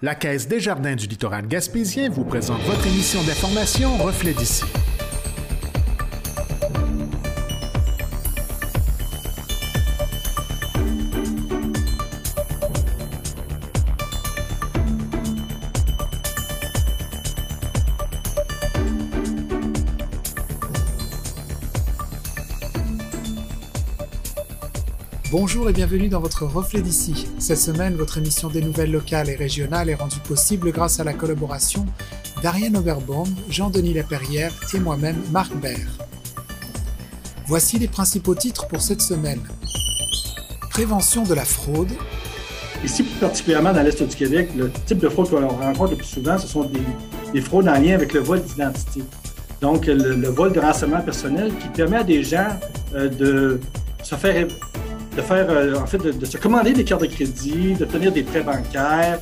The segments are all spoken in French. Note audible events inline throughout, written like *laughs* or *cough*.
La Caisse des Jardins du littoral gaspésien vous présente votre émission d'information Reflet d'ici. Bonjour et bienvenue dans votre Reflet d'ici. Cette semaine, votre émission des nouvelles locales et régionales est rendue possible grâce à la collaboration d'Ariane Oberbaum, Jean-Denis Laperrière et moi-même, Marc Baird. Voici les principaux titres pour cette semaine. Prévention de la fraude. Ici, plus particulièrement dans l'Est du Québec, le type de fraude qu'on rencontre le plus souvent, ce sont des, fraudes en lien avec le vol d'identité. Donc, le, vol de renseignement personnel qui permet à des gens euh, de se faire de faire, euh, en fait, de, se commander des cartes de crédit, d'obtenir des prêts bancaires.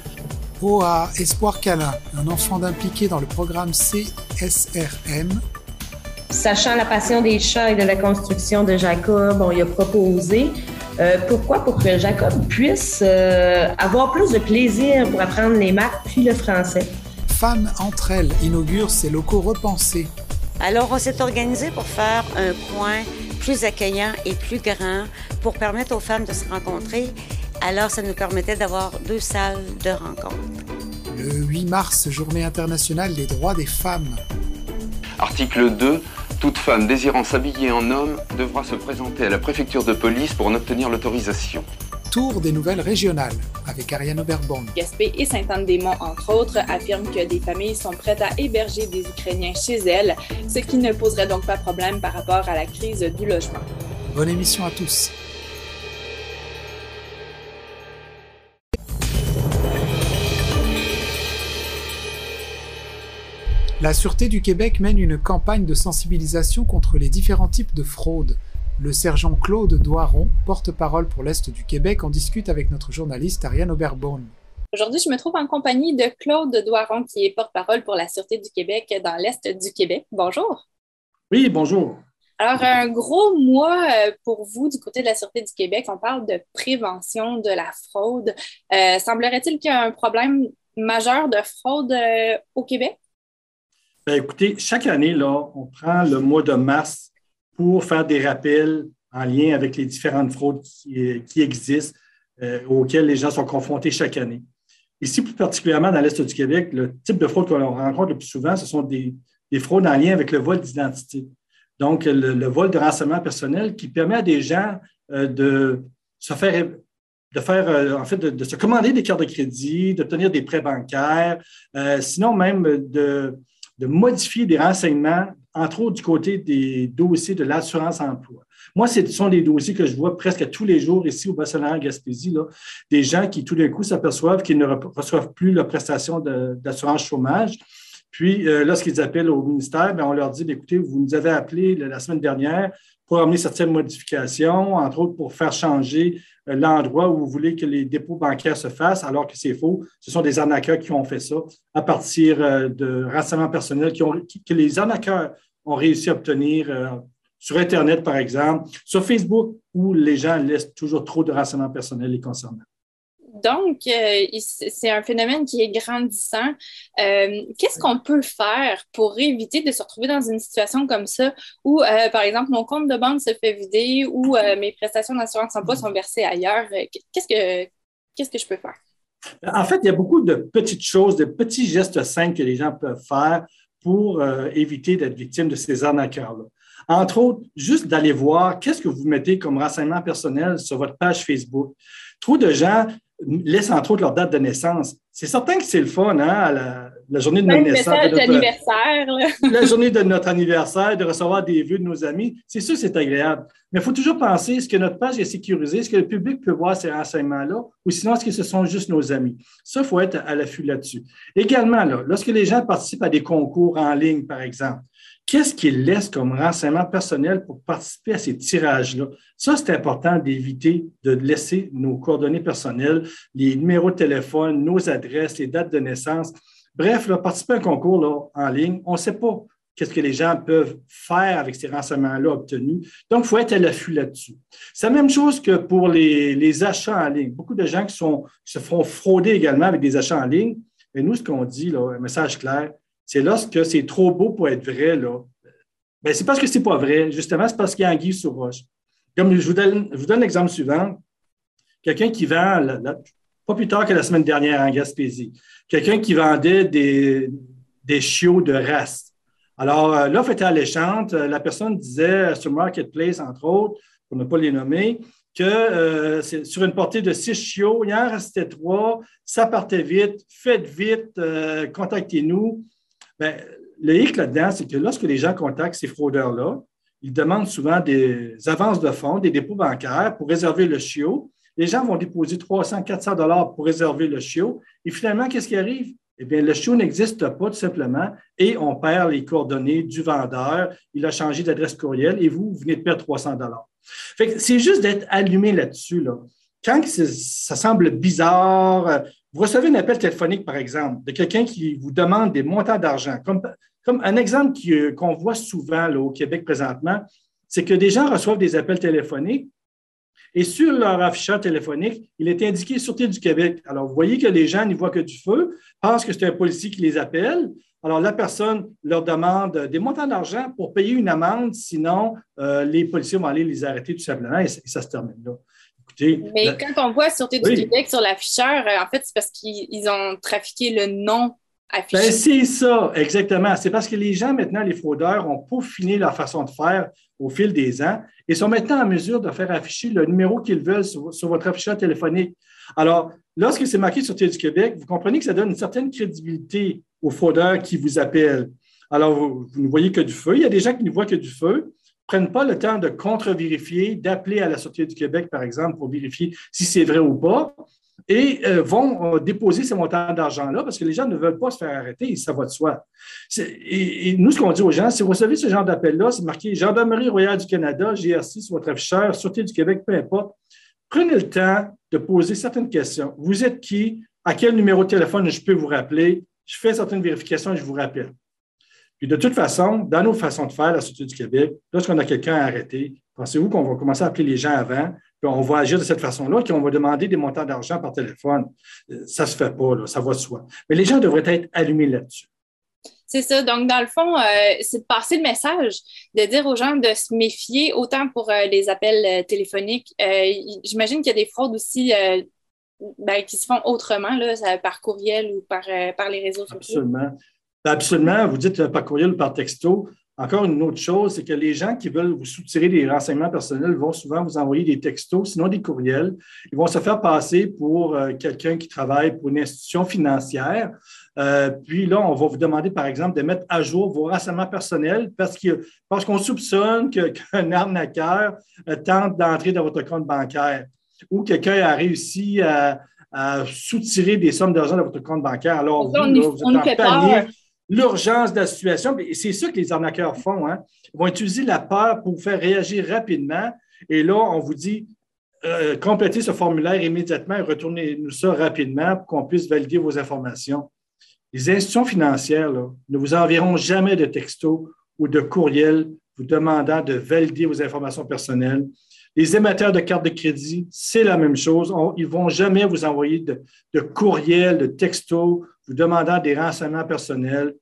à Espoir Calin, un enfant d'impliqué dans le programme CSRM. Sachant la passion des chats et de la construction de Jacob, on lui a proposé euh, pourquoi? Pour que Jacob puisse euh, avoir plus de plaisir pour apprendre les maths puis le français. Femmes entre elles inaugurent ses locaux repensés. Alors, on s'est organisé pour faire un coin plus accueillant et plus grand pour permettre aux femmes de se rencontrer. Alors, ça nous permettait d'avoir deux salles de rencontre. Le 8 mars, Journée internationale des droits des femmes. Article 2. Toute femme désirant s'habiller en homme devra se présenter à la préfecture de police pour en obtenir l'autorisation. Tour des nouvelles régionales avec Ariane Oberbon. Gaspé et Sainte-Anne-des-Monts, entre autres, affirment que des familles sont prêtes à héberger des Ukrainiens chez elles, ce qui ne poserait donc pas problème par rapport à la crise du logement. Bonne émission à tous. La Sûreté du Québec mène une campagne de sensibilisation contre les différents types de fraudes. Le sergent Claude Doiron, porte-parole pour l'Est du Québec, en discute avec notre journaliste Ariane Oberbone. Aujourd'hui, je me trouve en compagnie de Claude Doiron, qui est porte-parole pour la Sûreté du Québec dans l'Est du Québec. Bonjour. Oui, bonjour. Alors, un gros mois euh, pour vous du côté de la Sûreté du Québec. On parle de prévention de la fraude. Euh, semblerait-il qu'il y a un problème majeur de fraude euh, au Québec? Ben, écoutez, chaque année, là, on prend le mois de mars pour faire des rappels en lien avec les différentes fraudes qui, existent, euh, auxquelles les gens sont confrontés chaque année. Ici, plus particulièrement dans l'Est du Québec, le type de fraude qu'on rencontre le plus souvent, ce sont des, fraudes en lien avec le vol d'identité. Donc, le, vol de renseignement personnel qui permet à des gens euh, de se faire de faire, euh, en fait, de, se commander des cartes de crédit, d'obtenir des prêts bancaires, sinon même de, de modifier des renseignements, entre autres du côté des dossiers de l'assurance emploi. Moi, ce sont des dossiers que je vois presque tous les jours ici au Bas-Saint-Laurent Gaspésie, là, des gens qui tout d'un coup s'aperçoivent qu'ils ne reçoivent plus leur prestation d'assurance chômage. Puis, euh, lorsqu'ils appellent au ministère, bien, on leur dit, écoutez, vous nous avez appelé la semaine dernière pour amener certaines modifications, entre autres pour faire changer euh, l'endroit où vous voulez que les dépôts bancaires se fassent, alors que c'est faux. Ce sont des arnaqueurs qui ont fait ça à partir euh, de renseignements personnels qui ont, que les arnaqueurs ont réussi à obtenir euh, sur Internet, par exemple, sur Facebook, où les gens laissent toujours trop de renseignements personnels les concernant. Donc, euh, c'est un phénomène qui est grandissant. Euh, qu'est-ce qu'on peut faire pour éviter de se retrouver dans une situation comme ça où, euh, par exemple, mon compte de banque se fait vider ou mes prestations d'assurance emploi sont versées ailleurs? Qu'est-ce que, que je peux faire? En fait, il y a beaucoup de petites choses, de petits gestes simples que les gens peuvent faire pour éviter d'être victimes de ces arnaqueurs-là. Entre autres, juste d'aller voir qu'est-ce que vous mettez comme renseignement personnel sur votre page Facebook. Trop de gens laissent entre autres leur date de naissance. C'est certain que c'est le fun, hein, la, journée de notre naissance. *laughs* la journée de notre anniversaire, de recevoir des vues de nos amis. C'est sûr c'est agréable. Mais il faut toujours penser, est-ce que notre page est sécurisée? Est-ce que le public peut voir ces renseignements-là? Ou sinon, est-ce que ce sont juste nos amis? Ça, il faut être à l'affût là-dessus. Également, là, lorsque les gens participent à des concours en ligne, par exemple, qu'est-ce qu'ils laissent comme renseignement personnel pour participer à ces tirages-là? Ça, c'est important d'éviter de laisser nos coordonnées personnelles, les numéros de téléphone, nos adresses, les dates de naissance. Bref, là, participer à un concours là, en ligne, on ne sait pas qu'est-ce que les gens peuvent faire avec ces renseignements-là obtenus. Donc, il faut être à l'affût là-dessus. C'est la même chose que pour les, achats en ligne. Beaucoup de gens qui, sont, se font frauder également avec des achats en ligne. Mais nous, ce qu'on dit, là, un message clair, c'est lorsque c'est trop beau pour être vrai, là, ben, c'est parce que c'est pas vrai. Justement, c'est parce qu'il y a un sur roche. Comme je vous donne, donne l'exemple suivant. Quelqu'un qui vend, pas plus tard que la semaine dernière en Gaspésie, quelqu'un qui vendait des, des chiots de race. Alors, euh, l'offre était alléchante. Euh, la personne disait sur Marketplace, entre autres, pour ne pas les nommer, que euh, sur une portée de six chiots, il en restait trois, ça partait vite, faites vite, contactez-nous. Bien, le hic là-dedans, c'est que lorsque les gens contactent ces fraudeurs-là, ils demandent souvent des avances de fonds, des dépôts bancaires pour réserver le chiot. Les gens vont déposer 300, 400 dollars pour réserver le chiot. Et finalement, qu'est-ce qui arrive? Eh bien, le chiot n'existe pas tout simplement et on perd les coordonnées du vendeur. Il a changé d'adresse courriel et vous, vous venez de perdre 300 dollars. C'est juste d'être allumé là-dessus. Là. Quand ça semble bizarre, vous recevez un appel téléphonique, par exemple, de quelqu'un qui vous demande des montants d'argent. Comme, un exemple euh, qu'on voit souvent au Québec présentement, c'est que des gens reçoivent des appels téléphoniques et sur leur afficheur téléphonique, il est indiqué Sûreté du Québec. Alors, vous voyez que les gens n'y voient que du feu, pensent que c'est un policier qui les appelle. Alors, la personne leur demande des montants d'argent pour payer une amende, sinon, euh, les policiers vont aller les arrêter tout simplement et, ça se termine là. Écoutez, Mais quand on voit Sûreté du Québec sur l'afficheur, euh, en fait, c'est parce qu'ils ont trafiqué le nom affiché. Ben, c'est ça, exactement. C'est parce que les gens, maintenant, les fraudeurs, ont peaufiné leur façon de faire au fil des ans et sont maintenant en mesure de faire afficher le numéro qu'ils veulent sur, votre afficheur téléphonique. Alors, lorsque c'est marqué sur du Québec, vous comprenez que ça donne une certaine crédibilité aux fraudeurs qui vous appellent. Alors, vous, ne voyez que du feu. Il y a des gens qui ne voient que du feu, prennent pas le temps de contre-vérifier, d'appeler à la Sûreté du Québec, par exemple, pour vérifier si c'est vrai ou pas et euh, vont euh, déposer ces montants d'argent-là parce que les gens ne veulent pas se faire arrêter, ça va de soi. Et, nous, ce qu'on dit aux gens, si vous recevez ce genre d'appel-là, c'est marqué Gendarmerie royale du Canada, GRC sur votre afficheur, Sûreté du Québec, peu importe. Prenez le temps de poser certaines questions. Vous êtes qui? À quel numéro de téléphone je peux vous rappeler? Je fais certaines vérifications et je vous rappelle. Puis de toute façon, dans nos façons de faire, la Sûreté du Québec, lorsqu'on a quelqu'un à arrêter, pensez-vous qu'on va commencer à appeler les gens avant? on va agir de cette façon-là, qu'on va demander des montants d'argent par téléphone? Euh, ça ne se fait pas, ça va de soi. Mais les gens devraient être allumés là-dessus. C'est ça. Donc, dans le fond, euh, c'est de passer le message, de dire aux gens de se méfier autant pour euh, les appels téléphoniques. J'imagine qu'il y a des fraudes aussi ben, qui se font autrement, là, par courriel ou par, par les réseaux sociaux. Absolument. Absolument. Vous dites par courriel ou par texto. Encore une autre chose, c'est que les gens qui veulent vous soutirer des renseignements personnels vont souvent vous envoyer des textos, sinon des courriels. Ils vont se faire passer pour euh, quelqu'un qui travaille pour une institution financière. Euh, puis là, on va vous demander, par exemple, de mettre à jour vos renseignements personnels parce qu'on parce qu'on soupçonne *laughs* qu'un arnaqueur euh, tente d'entrer dans votre compte bancaire ou quelqu'un a réussi à, soutirer des sommes d'argent dans votre compte bancaire. Alors, vous, vous êtes en panique l'urgence de la situation. C'est ça que les arnaqueurs font. Hein. Ils vont utiliser la peur pour vous faire réagir rapidement. Et là, on vous dit, euh, complétez ce formulaire immédiatement et retournez-nous ça rapidement pour qu'on puisse valider vos informations. Les institutions financières ne vous enverront jamais de texto ou de courriel vous demandant de valider vos informations personnelles. Les émetteurs de cartes de crédit, c'est la même chose. ils ne vont jamais vous envoyer de, de courriel, de texto vous demandant des renseignements personnels.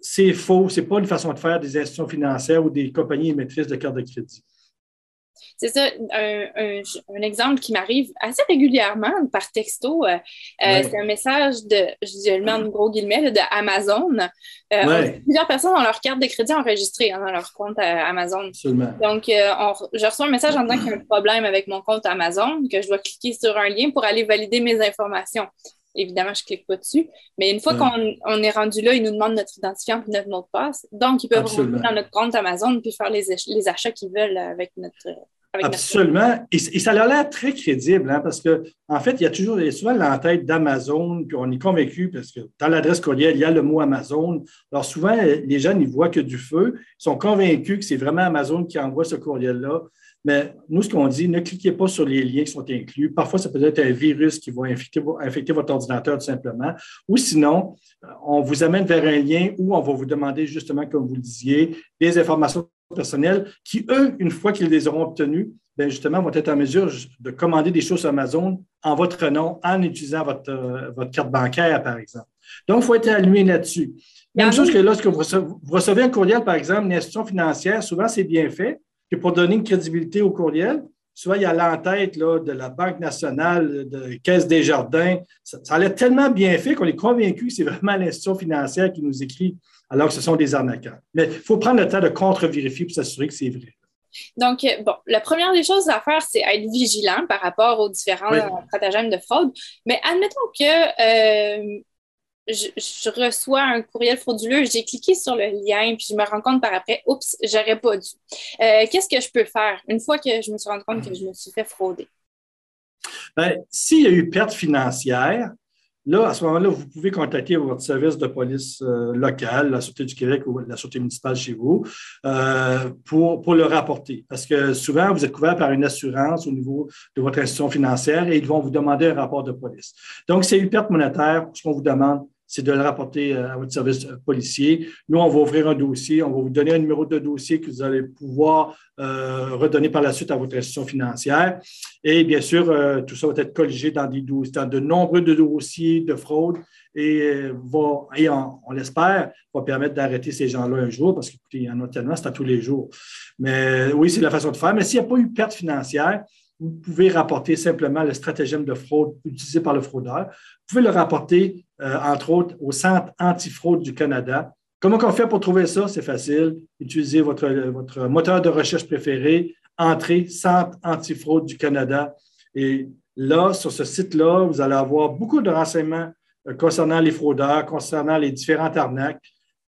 C'est faux, ce n'est pas une façon de faire des institutions financières ou des compagnies émettrices de cartes de crédit. C'est ça, un, exemple qui m'arrive assez régulièrement par texto. Euh, euh, c'est un message de, je le mets en gros guillemets, de Amazon. Euh, plusieurs personnes ont leur carte de crédit enregistrée hein, dans leur compte Amazon. Donc, je reçois un message en disant qu'il y a un problème avec mon compte Amazon, que je dois cliquer sur un lien pour aller valider mes informations évidemment, je ne clique pas dessus. Mais une fois qu'on est rendu là, ils nous demandent notre identifiant et notre mot de passe. Donc, ils peuvent rentrer dans notre compte Amazon puis faire les, les achats qu'ils veulent avec notre. Absolument. Et, ça a l'air très crédible, hein, parce que en fait, il y a toujours il y a souvent l'entête d'Amazon, puis on est convaincu parce que dans l'adresse courriel, il y a le mot Amazon. Alors souvent, les gens n'y voient que du feu. Ils sont convaincus que c'est vraiment Amazon qui envoie ce courriel-là. Mais nous, ce qu'on dit, ne cliquez pas sur les liens qui sont inclus. Parfois, ça peut être un virus qui va infecter votre ordinateur tout simplement. Ou sinon, on vous amène vers un lien où on va vous demander justement, comme vous le disiez, des informations personnels qui, eux, une fois qu'ils les auront obtenus, bien justement, vont être en mesure de commander des choses sur Amazon en votre nom en utilisant votre, euh, votre carte bancaire, par exemple. Donc, il faut être allumé là-dessus. Même chose que lorsque vous recevez, un courriel, par exemple, une institution financière, souvent c'est bien fait, que pour donner une crédibilité au courriel, souvent il y a l'entête de la Banque nationale, de Caisse des Jardins. Ça, ça a l'air tellement bien fait qu'on est convaincu que c'est vraiment l'institution financière qui nous écrit alors que ce sont des arnaqueurs. Mais il faut prendre le temps de contre-vérifier pour s'assurer que c'est vrai. Donc, euh, bon, la première des choses à faire, c'est être vigilant par rapport aux différents stratagèmes de fraude. Mais admettons que euh, je, reçois un courriel frauduleux, j'ai cliqué sur le lien, puis je me rends compte par après, oups, j'aurais pas dû. Euh, qu'est-ce que je peux faire une fois que je me suis rendu compte que je me suis fait frauder? Bien, s'il y a eu perte financière, Là, à ce moment-là, vous pouvez contacter votre service de police euh, local, la Sûreté du Québec ou la Sûreté municipale chez vous, euh, pour, pour le rapporter. Parce que souvent, vous êtes couvert par une assurance au niveau de votre institution financière et ils vont vous demander un rapport de police. Donc, c'est une perte monétaire. Ce qu'on vous demande, c'est de le rapporter euh, à votre service euh, policier. Nous, on va ouvrir un dossier, on va vous donner un numéro de dossier que vous allez pouvoir euh, redonner par la suite à votre institution financière. Et bien sûr, tout ça va être colligé dans, des dans de nombreux dossiers de fraude et, et on, l'espère, va permettre d'arrêter ces gens-là un jour parce qu'il y en a tellement, c'est à tous les jours. Mais oui, c'est la façon de faire. Mais s'il n'y a pas eu perte financière, vous pouvez rapporter simplement le stratagème de fraude utilisé par le fraudeur. Vous pouvez le rapporter, euh, entre autres, au Centre antifraude du Canada. Comment on fait pour trouver ça? C'est facile. Utilisez votre, votre moteur de recherche préféré, entrez Centre antifraude du Canada. Et là, sur ce site-là, vous allez avoir beaucoup de renseignements euh, concernant les fraudeurs, concernant les différentes arnaques.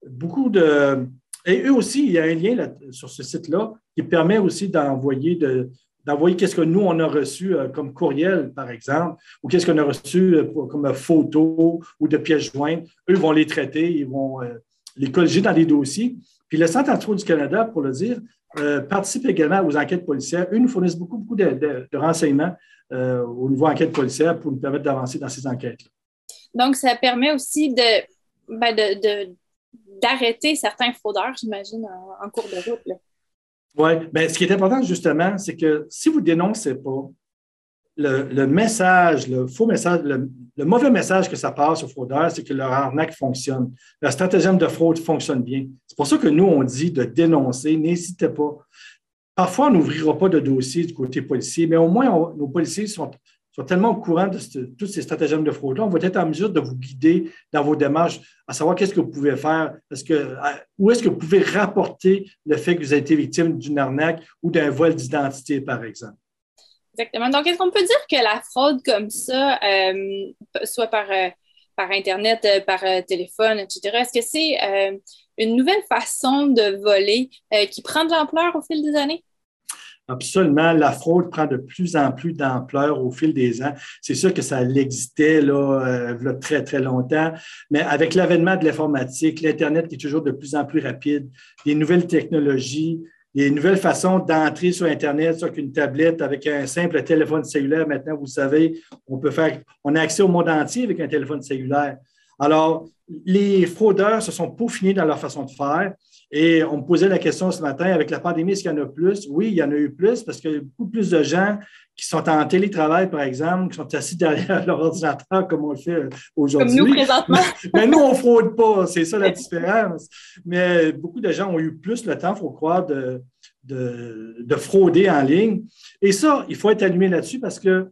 Beaucoup de. Et eux aussi, il y a un lien sur ce site-là qui permet aussi d'envoyer de, d'envoyer qu'est-ce que nous, on a reçu euh, comme courriel, par exemple, ou qu'est-ce qu'on a reçu euh, comme photo ou de pièces jointes. Eux vont les traiter, ils vont euh, les colliger dans les dossiers. Puis le Centre antidrôle du Canada, pour le dire, participe également aux enquêtes policières. Eux nous fournissent beaucoup, beaucoup de, renseignements au niveau enquête policière pour nous permettre d'avancer dans ces enquêtes-là. Donc, ça permet aussi de, ben, d'arrêter certains fraudeurs, j'imagine, en, cours de route. Oui, bien, ce qui est important justement, c'est que si vous dénoncez pas le, message, le faux message, le, mauvais message que ça passe aux fraudeurs, c'est que leur arnaque fonctionne. La stratégie de fraude fonctionne bien. C'est pour ça que nous, on dit de dénoncer. N'hésitez pas. Parfois, on n'ouvrira pas de dossier du côté policier, mais au moins, nos policiers sont sont tellement au courant de tous ces stratagèmes de fraude-là, on va être en mesure de vous guider dans vos démarches, à savoir qu'est-ce que vous pouvez faire, que, où est-ce que vous pouvez rapporter le fait que vous avez été victime d'une arnaque ou d'un vol d'identité, par exemple. Exactement. Donc, est-ce qu'on peut dire que la fraude comme ça, euh, soit par, euh, Internet, euh, par téléphone, etc., est-ce que c'est une nouvelle façon de voler qui prend de l'ampleur au fil des années? Absolument. La fraude prend de plus en plus d'ampleur au fil des ans. C'est sûr que ça existait là, euh, très, très longtemps, mais avec l'avènement de l'informatique, l'Internet qui est toujours de plus en plus rapide, les nouvelles technologies, les nouvelles façons d'entrer sur Internet sur une tablette avec un simple téléphone cellulaire. Maintenant, vous savez, on peut faire, on a accès au monde entier avec un téléphone cellulaire. Alors, les fraudeurs se sont peaufinés dans leur façon de faire. Et on me posait la question ce matin, avec la pandémie, est-ce qu'il y en a plus? Oui, il y en a eu plus parce qu'il y a beaucoup plus de gens qui sont en télétravail, par exemple, qui sont assis derrière *laughs* leur ordinateur comme on le fait aujourd'hui. Comme nous, présentement. Mais, nous, on ne fraude pas, c'est ça la *laughs* différence. Mais beaucoup de gens ont eu plus le temps, il faut croire, de, de, frauder en ligne. Et ça, il faut être allumé là-dessus parce qu'il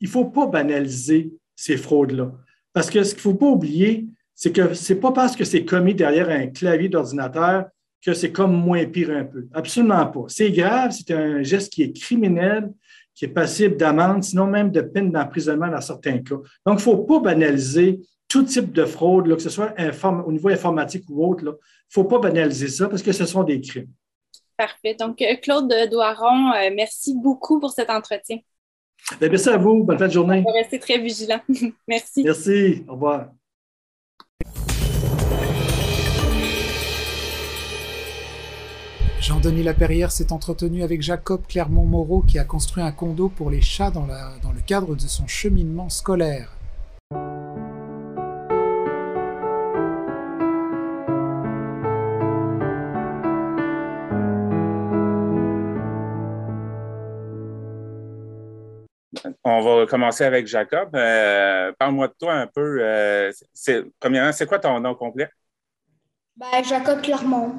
ne faut pas banaliser ces fraudes-là. Parce que ce qu'il ne faut pas oublier, c'est que ce n'est pas parce que c'est commis derrière un clavier d'ordinateur que c'est comme moins pire un peu. Absolument pas. C'est grave, c'est un geste qui est criminel, qui est passible d'amende, sinon même de peine d'emprisonnement dans certains cas. Donc, il ne faut pas banaliser tout type de fraude, que ce soit au niveau informatique ou autre. Il ne faut pas banaliser ça parce que ce sont des crimes. Parfait. Donc, Claude Doiron, merci beaucoup pour cet entretien. Ben, merci à vous. Bonne fin de journée. On va rester très vigilants. *laughs* merci. Merci. Au revoir. Jean-Denis Laperrière s'est entretenu avec Jacob Clermont-Moreau qui a construit un condo pour les chats dans, dans le cadre de son cheminement scolaire. On va commencer avec Jacob. Euh, parle-moi de toi un peu. Euh, premièrement, c'est quoi ton nom complet? Ben, Jacob Clermont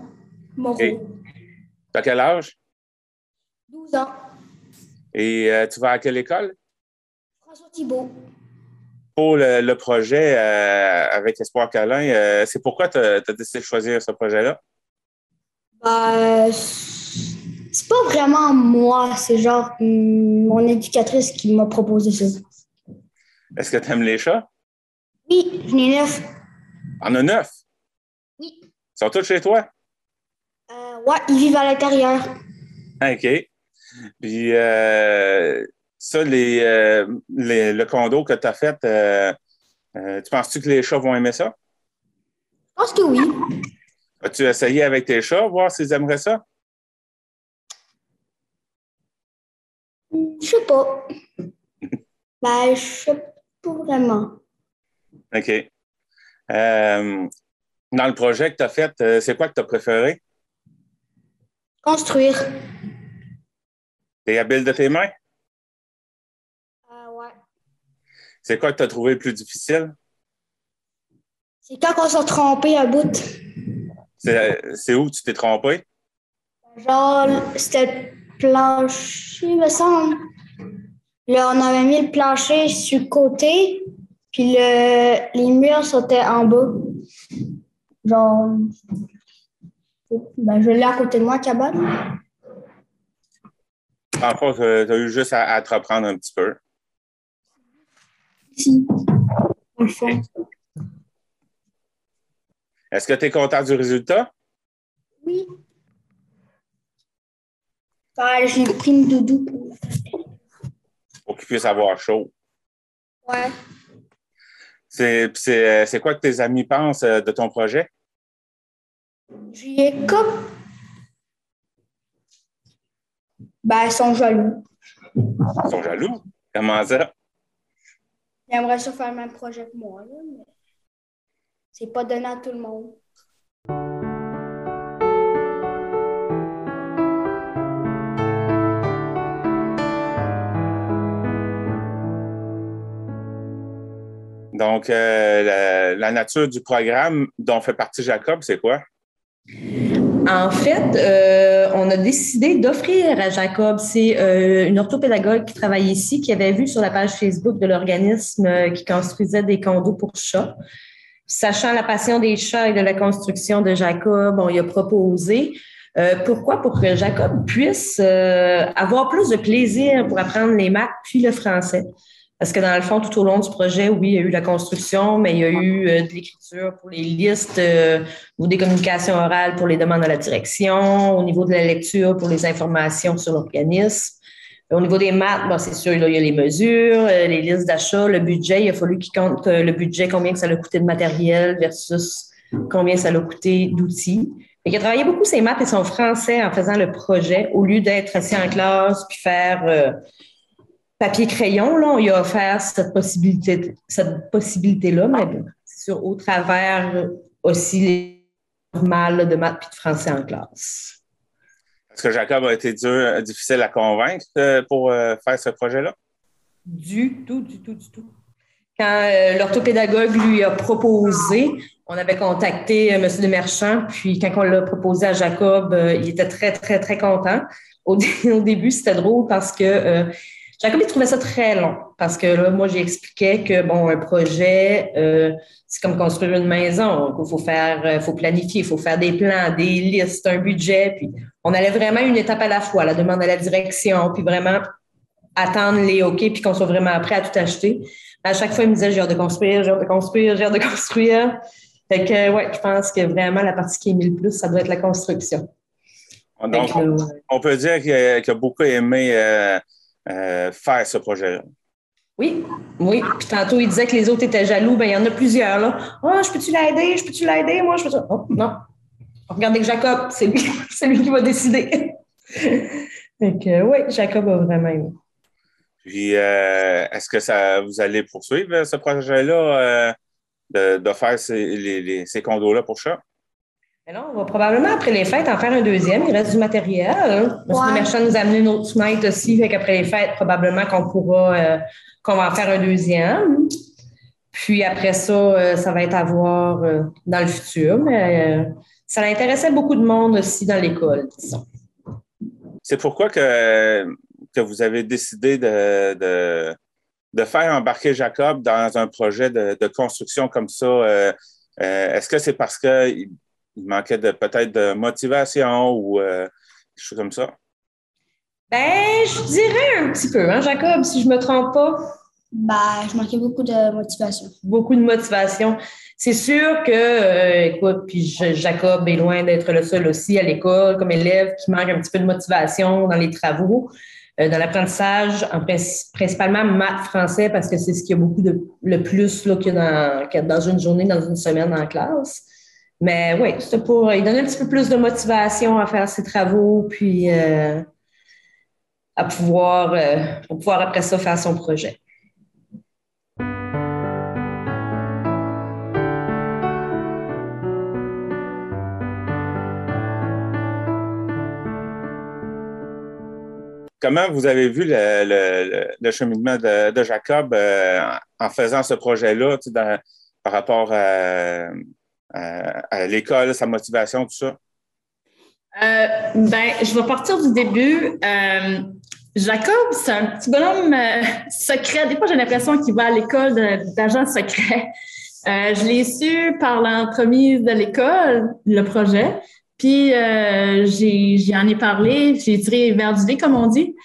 T'as quel âge? 12 ans. Et euh, tu vas à quelle école? François Thibault. Pour le, projet euh, avec Espoir Calin, euh, c'est pourquoi tu as, décidé de choisir ce projet-là? Ben, c'est pas vraiment moi, c'est genre mon éducatrice qui m'a proposé ça. Est-ce que tu aimes les chats? Oui, j'en ai neuf. En a neuf? Oui. Ils sont tous chez toi? Euh, ouais, ils vivent à l'intérieur. OK. Puis, euh, ça, les, euh, le condo que tu as fait, tu penses-tu que les chats vont aimer ça? Je pense que oui. As-tu essayé avec tes chats, voir s'ils aimeraient ça? Je sais pas. *laughs* ben, je sais pas vraiment. OK. dans le projet que tu as fait, c'est quoi que tu as préféré? Construire. T'es habile de tes mains? Euh, ouais. C'est quoi que tu as trouvé le plus difficile? C'est quand on s'est trompé à bout. C'est où tu t'es trompé? Genre, c'était plancher, me semble. Là, on avait mis le plancher sur le côté, puis le, les murs sautaient en bas. Genre, ben, je l'ai à côté de moi, cabane. En fait, tu as eu juste à, te reprendre un petit peu. Si. Est-ce que tu es content du résultat? Oui. Ben, J'ai pris une doudou pour, pour qu'il puisse avoir chaud. Ouais. C'est quoi que tes amis pensent euh, de ton projet? J'y ai comme. Ben, ils sont jaloux. Ils sont jaloux? Comment ça? J'aimerais ça faire le même projet que moi, là, mais c'est pas donné à tout le monde. Donc, euh, la, nature du programme dont fait partie Jacob, c'est quoi? En fait, euh, on a décidé d'offrir à Jacob, c'est euh, une orthopédagogue qui travaille ici, qui avait vu sur la page Facebook de l'organisme euh, qui construisait des condos pour chats. Sachant la passion des chats et de la construction de Jacob, on lui a proposé. pourquoi? Pour que Jacob puisse avoir plus de plaisir pour apprendre les maths puis le français. Parce que dans le fond, tout au long du projet, oui, il y a eu la construction, mais il y a eu euh, de l'écriture pour les listes, euh, ou des communications orales pour les demandes à la direction, au niveau de la lecture pour les informations sur l'organisme. Au niveau des maths, bon, c'est sûr, il y a les mesures, euh, les listes d'achat, le budget. Il a fallu qu'il compte le budget, combien que ça a coûté de matériel versus combien ça a coûté d'outils. Il a travaillé beaucoup ses maths et son français en faisant le projet au lieu d'être assis en classe puis faire papier-crayon, là, on lui a offert cette possibilité, cette possibilité-là, mais sûr, au travers aussi les normales de maths et de français en classe. Est-ce que Jacob a été dur, difficile à convaincre euh, pour euh, faire ce projet-là? Du tout, du tout, du tout. Quand euh, l'orthopédagogue lui a proposé, on avait contacté M. Demerchant, puis quand on l'a proposé à Jacob, il était très, très, très content. Au, *laughs* au début, c'était drôle parce que Jacob, il trouvait ça très long parce que là, moi, j'expliquais que, bon, un projet, euh, c'est comme construire une maison. Il faut faire, euh, faut planifier, il faut faire des plans, des listes, un budget. Puis, on allait vraiment une étape à la fois, la demande à la direction, puis vraiment attendre les OK, puis qu'on soit vraiment prêt à tout acheter. À chaque fois, il me disait, j'ai hâte de construire, j'ai hâte de construire, j'ai hâte de construire. Fait que, ouais, je pense que vraiment, la partie qui est le plus, ça doit être la construction. Donc, on, on peut dire qu'il a, a beaucoup aimé euh, euh, faire ce projet-là. Oui, oui. Puis tantôt, il disait que les autres étaient jaloux. Ben, il y en a plusieurs, là. Oh, je peux-tu l'aider? Je peux-tu l'aider? Moi, je peux Oh, non. Regardez que Jacob, c'est lui, *laughs* c'est lui qui va décider. *laughs* Donc, oui, Jacob a vraiment aimé. Puis, euh, est-ce que ça, vous allez poursuivre ce projet-là euh, de, de, faire ces, les, les, ces condos-là pour chat? Mais non, on va probablement après les fêtes en faire un deuxième. Il reste du matériel. Hein. Ouais. Le merchant nous a amené une autre fenêtre aussi. Fait qu'après les fêtes, probablement qu'on pourra, euh, qu'on va en faire un deuxième. Puis après ça, euh, ça va être à voir euh, dans le futur. Mais ça intéressait beaucoup de monde aussi dans l'école, disons. C'est pourquoi que, que vous avez décidé de, de, de, faire embarquer Jacob dans un projet de, de construction comme ça. Est-ce que c'est parce que il manquait de peut-être de motivation ou euh, des choses comme ça? Ben, je dirais un petit peu, hein, Jacob, si je ne me trompe pas. Ben, je manquais beaucoup de motivation. Beaucoup de motivation. C'est sûr que, euh, écoute, puis Jacob est loin d'être le seul aussi à l'école comme élève qui manque un petit peu de motivation dans les travaux, euh, dans l'apprentissage, en principalement maths français, parce que c'est ce qu'il y a beaucoup de le plus là, qu'il y a dans, qu'il y a dans une journée, dans une semaine en classe. Mais oui, c'était pour lui donner un petit peu plus de motivation à faire ses travaux, puis euh, à pouvoir, euh, pouvoir après ça faire son projet. Comment vous avez vu le, cheminement de, Jacob euh, en faisant ce projet-là par rapport à, à, l'école, sa motivation, tout ça? Euh, ben, je vais partir du début. Euh, Jacob, c'est un petit bonhomme euh, secret. Des fois, j'ai l'impression qu'il va à l'école d'agent secret. Euh, je l'ai su par l'entremise de l'école, le projet. Puis, euh, j'y en ai parlé, j'ai tiré vers du nez, comme on dit.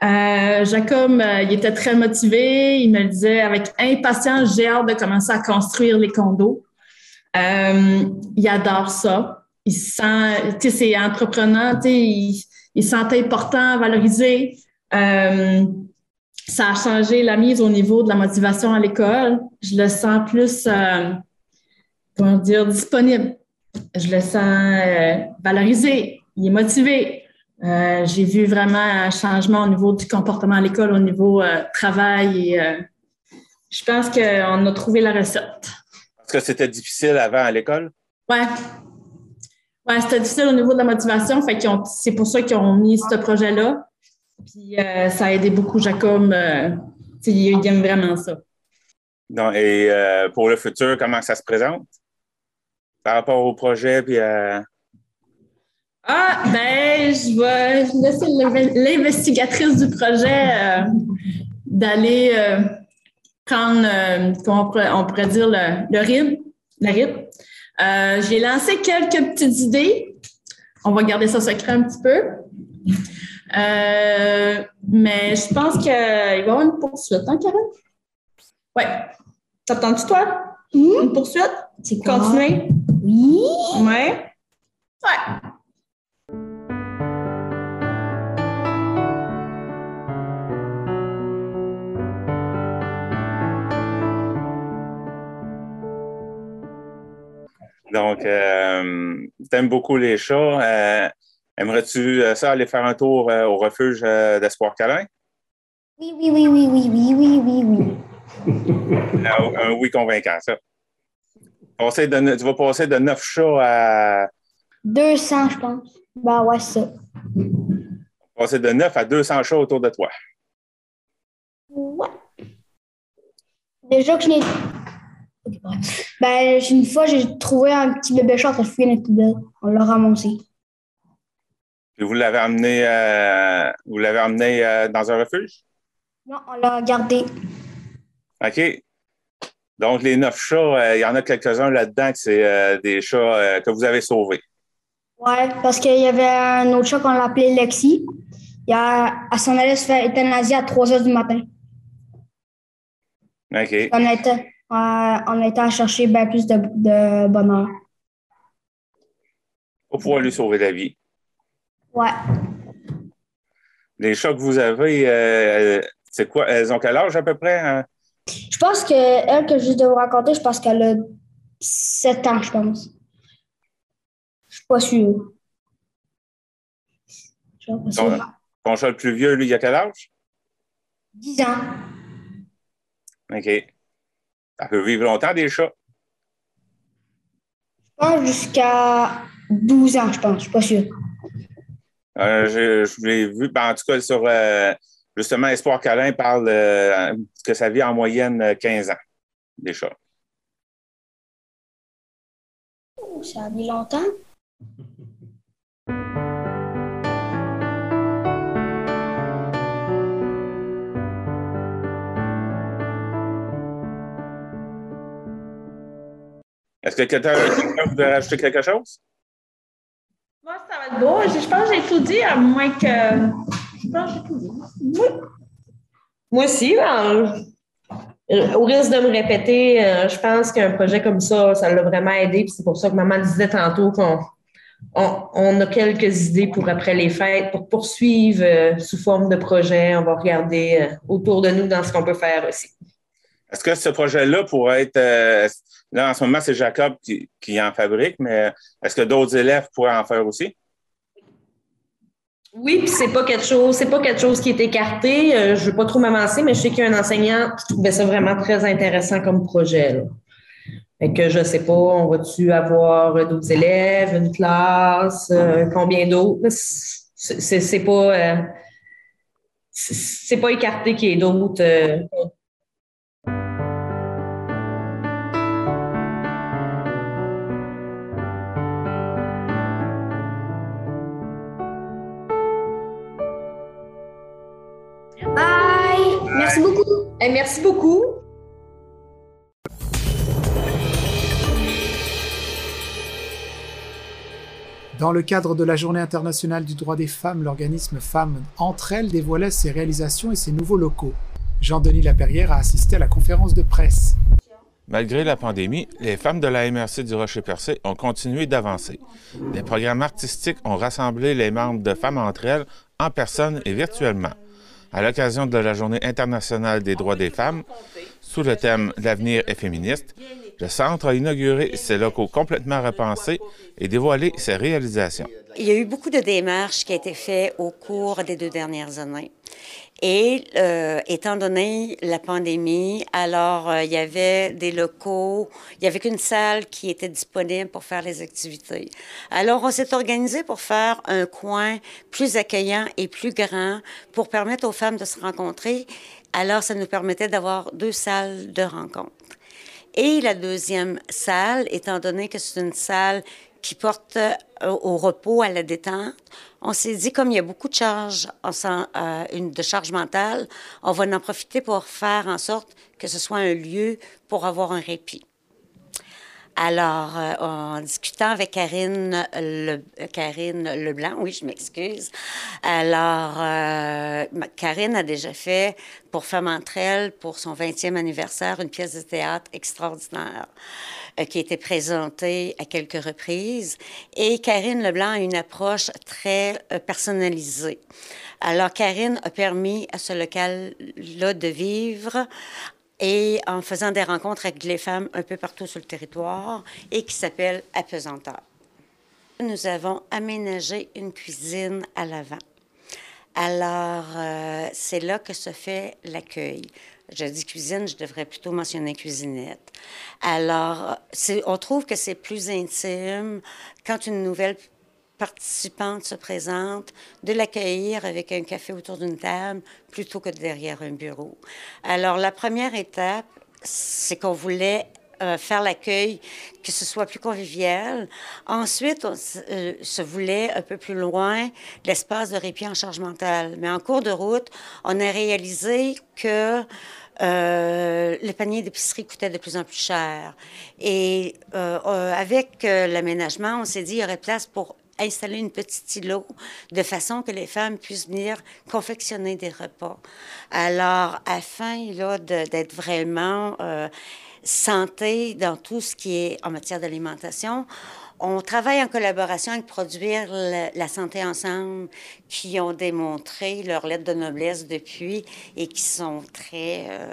Jacob, il était très motivé. Il me le disait avec impatience, j'ai hâte de commencer à construire les condos. Euh, il adore ça. Il sent, tu sais, c'est entreprenant, tu sais, il, il sent important, valorisé. Euh, ça a changé la mise au niveau de la motivation à l'école. Je le sens plus, euh, comment dire, disponible. Je le sens valorisé. Il est motivé. J'ai vu vraiment un changement au niveau du comportement à l'école, au niveau euh, travail. Et, je pense qu'on a trouvé la recette. Est-ce que c'était difficile avant à l'école? Oui. Ouais, c'était difficile au niveau de la motivation. Fait qu'ils c'est pour ça qu'ils ont mis ce projet-là. Puis euh, ça a aidé beaucoup Jacob. Euh, il, aime vraiment ça. Non, et euh, pour le futur, comment ça se présente? Par rapport au projet, puis Ah, ben, je vais laisser l'investigatrice du projet euh, d'aller prendre, euh, on pourrait, on pourrait, dire, le, le. Euh, J'ai lancé quelques petites idées. On va garder ça secret un petit peu. Euh, mais je pense qu'il va y avoir une poursuite, hein, Karen? Oui. T'attends-tu, toi? Mmh. Une poursuite? C'est Continuer? Oui. Oui. Ouais. Donc, euh, tu aimes beaucoup les chats. Euh, Aimerais-tu euh, ça aller faire un tour euh, au refuge d'Espoir Câlin? Oui, oui, oui, oui, oui, oui, oui, oui, oui. un, *laughs* un oui convaincant, ça. De, tu vas passer de 9 chats à. 200, je pense. Ben ouais, ça. Passer de 9 à 200 chats autour de toi. Ouais. Déjà que je n'ai. Ben, une fois, j'ai trouvé un petit bébé chat qui a fouillé notre poubelle. On l'a ramassé. Et vous l'avez amené, euh, vous l'avez amené euh, dans un refuge? Non, on l'a gardé. OK. Donc, les neuf chats, euh, il y en a quelques-uns là-dedans que c'est des chats que vous avez sauvés. Ouais, parce qu'il y avait un autre chat qu'on l'appelait Lexi. Il a, elle s'en allait se faire euthanasier à 3 heures du matin. OK. On était, on était à chercher bien plus de, de bonheur. Pour pouvoir lui sauver la vie. Ouais. Les chats que vous avez, euh, c'est quoi? Elles ont quel âge à peu près? hein? Je pense que elle que je viens de vous raconter, je pense qu'elle a 7 ans, je pense. Je suis pas sûre. Je suis pas sûre. Ton, ton chat le plus vieux, lui, il a quel âge? 10 ans. OK. Ça peut vivre longtemps, des chats. Je pense jusqu'à 12 ans, je pense. Je suis pas sûre. Euh, je je l'ai vu, ben, en tout cas, sur euh, justement, Espoir Câlin parle euh, que ça vit en moyenne euh, 15 ans, des chats. Oh, ça a mis longtemps. Est-ce que quelqu'un voudrait rajouter quelque chose? Moi, ça va être beau. Je, je pense que j'ai tout dit, à moins que. Je pense que j'ai tout dit. Oui. Moi aussi, ben, euh, au risque de me répéter, euh, je pense qu'un projet comme ça, ça l'a vraiment aidé. C'est pour ça que maman disait tantôt qu'on on, on a quelques idées pour après les fêtes, pour poursuivre euh, sous forme de projet. On va regarder euh, autour de nous dans ce qu'on peut faire aussi. Est-ce que ce projet-là pourrait être. euh, là, en ce moment, c'est Jacob qui, qui en fabrique, mais est-ce que d'autres élèves pourraient en faire aussi? Oui, puis c'est pas quelque chose, c'est pas quelque chose qui est écarté. Euh, je veux pas trop m'avancer, mais je sais qu'il y a un enseignant qui trouvait ça vraiment très intéressant comme projet. Là. Fait que je sais pas, on va-tu avoir d'autres élèves, une classe, euh, combien d'autres? C'est c'est- c'est pas euh, c'est pas écarté qu'il y ait d'autres. Merci beaucoup. Eh, merci beaucoup. Dans le cadre de la Journée internationale du droit des femmes, l'organisme Femmes Entre elles dévoilait ses réalisations et ses nouveaux locaux. Jean-Denis Laperrière a assisté à la conférence de presse. Malgré la pandémie, les femmes de la MRC du Rocher-Percé ont continué d'avancer. Des programmes artistiques ont rassemblé les membres de Femmes entre elles en personne et virtuellement. À l'occasion de la Journée internationale des droits des femmes, sous le thème L'avenir est féministe, le Centre a inauguré ses locaux complètement repensés et dévoilé ses réalisations. Il y a eu beaucoup de démarches qui ont été faites au cours des deux dernières années. Et euh, étant donné la pandémie, alors euh, il y avait des locaux, il n'y avait qu'une salle qui était disponible pour faire les activités. Alors on s'est organisé pour faire un coin plus accueillant et plus grand pour permettre aux femmes de se rencontrer. Alors ça nous permettait d'avoir deux salles de rencontre. Et la deuxième salle, étant donné que c'est une salle qui porte euh, au repos, à la détente, on s'est dit, comme il y a beaucoup de charges, euh, une, de charge mentale, on va en profiter pour faire en sorte que ce soit un lieu pour avoir un répit. Alors, euh, en discutant avec Karine, Le, Karine Leblanc, oui, je m'excuse. Alors, euh, Karine a déjà fait pour Femmes entre elles, pour son 20e anniversaire, une pièce de théâtre extraordinaire euh, qui a été présentée à quelques reprises. Et Karine Leblanc a une approche très euh, personnalisée. Alors, Karine a permis à ce local-là de vivre et en faisant des rencontres avec les femmes un peu partout sur le territoire et qui s'appelle Apesanteur. Nous avons aménagé une cuisine à l'avant. Alors, euh, c'est là que se fait l'accueil. Je dis cuisine, je devrais plutôt mentionner cuisinette. Alors, on trouve que c'est plus intime quand une nouvelle participante se présente, de l'accueillir avec un café autour d'une table plutôt que derrière un bureau. Alors, la première étape, c'est qu'on voulait euh, faire l'accueil, que ce soit plus convivial. Ensuite, on euh, se voulait un peu plus loin l'espace de répit en charge mentale. Mais en cours de route, on a réalisé que euh, le panier d'épicerie coûtait de plus en plus cher. Et euh, avec l'aménagement, on s'est dit qu'il y aurait place pour installer une petite îlot de façon que les femmes puissent venir confectionner des repas. Alors, afin là, d'être vraiment... euh, santé dans tout ce qui est en matière d'alimentation. On travaille en collaboration avec Produire la Santé Ensemble, qui ont démontré leur lettre de noblesse depuis et qui sont très euh,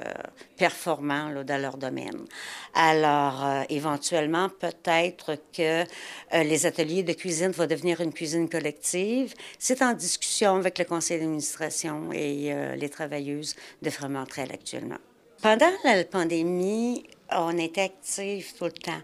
performants dans leur domaine. Alors, euh, éventuellement, peut-être que euh, les ateliers de cuisine vont devenir une cuisine collective. C'est en discussion avec le conseil d'administration et les travailleuses de Fremantle actuellement. Pendant la pandémie, on était actifs tout le temps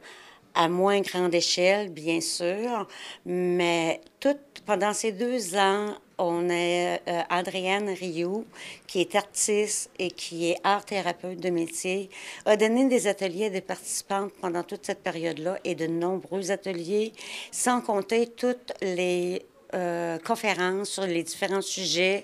à moins grande échelle, bien sûr, mais tout, pendant ces deux ans, on a euh, Adrienne Rioux, qui est artiste et qui est art thérapeute de métier, a donné des ateliers à des participantes pendant toute cette période-là et de nombreux ateliers, sans compter toutes les euh, conférences sur les différents sujets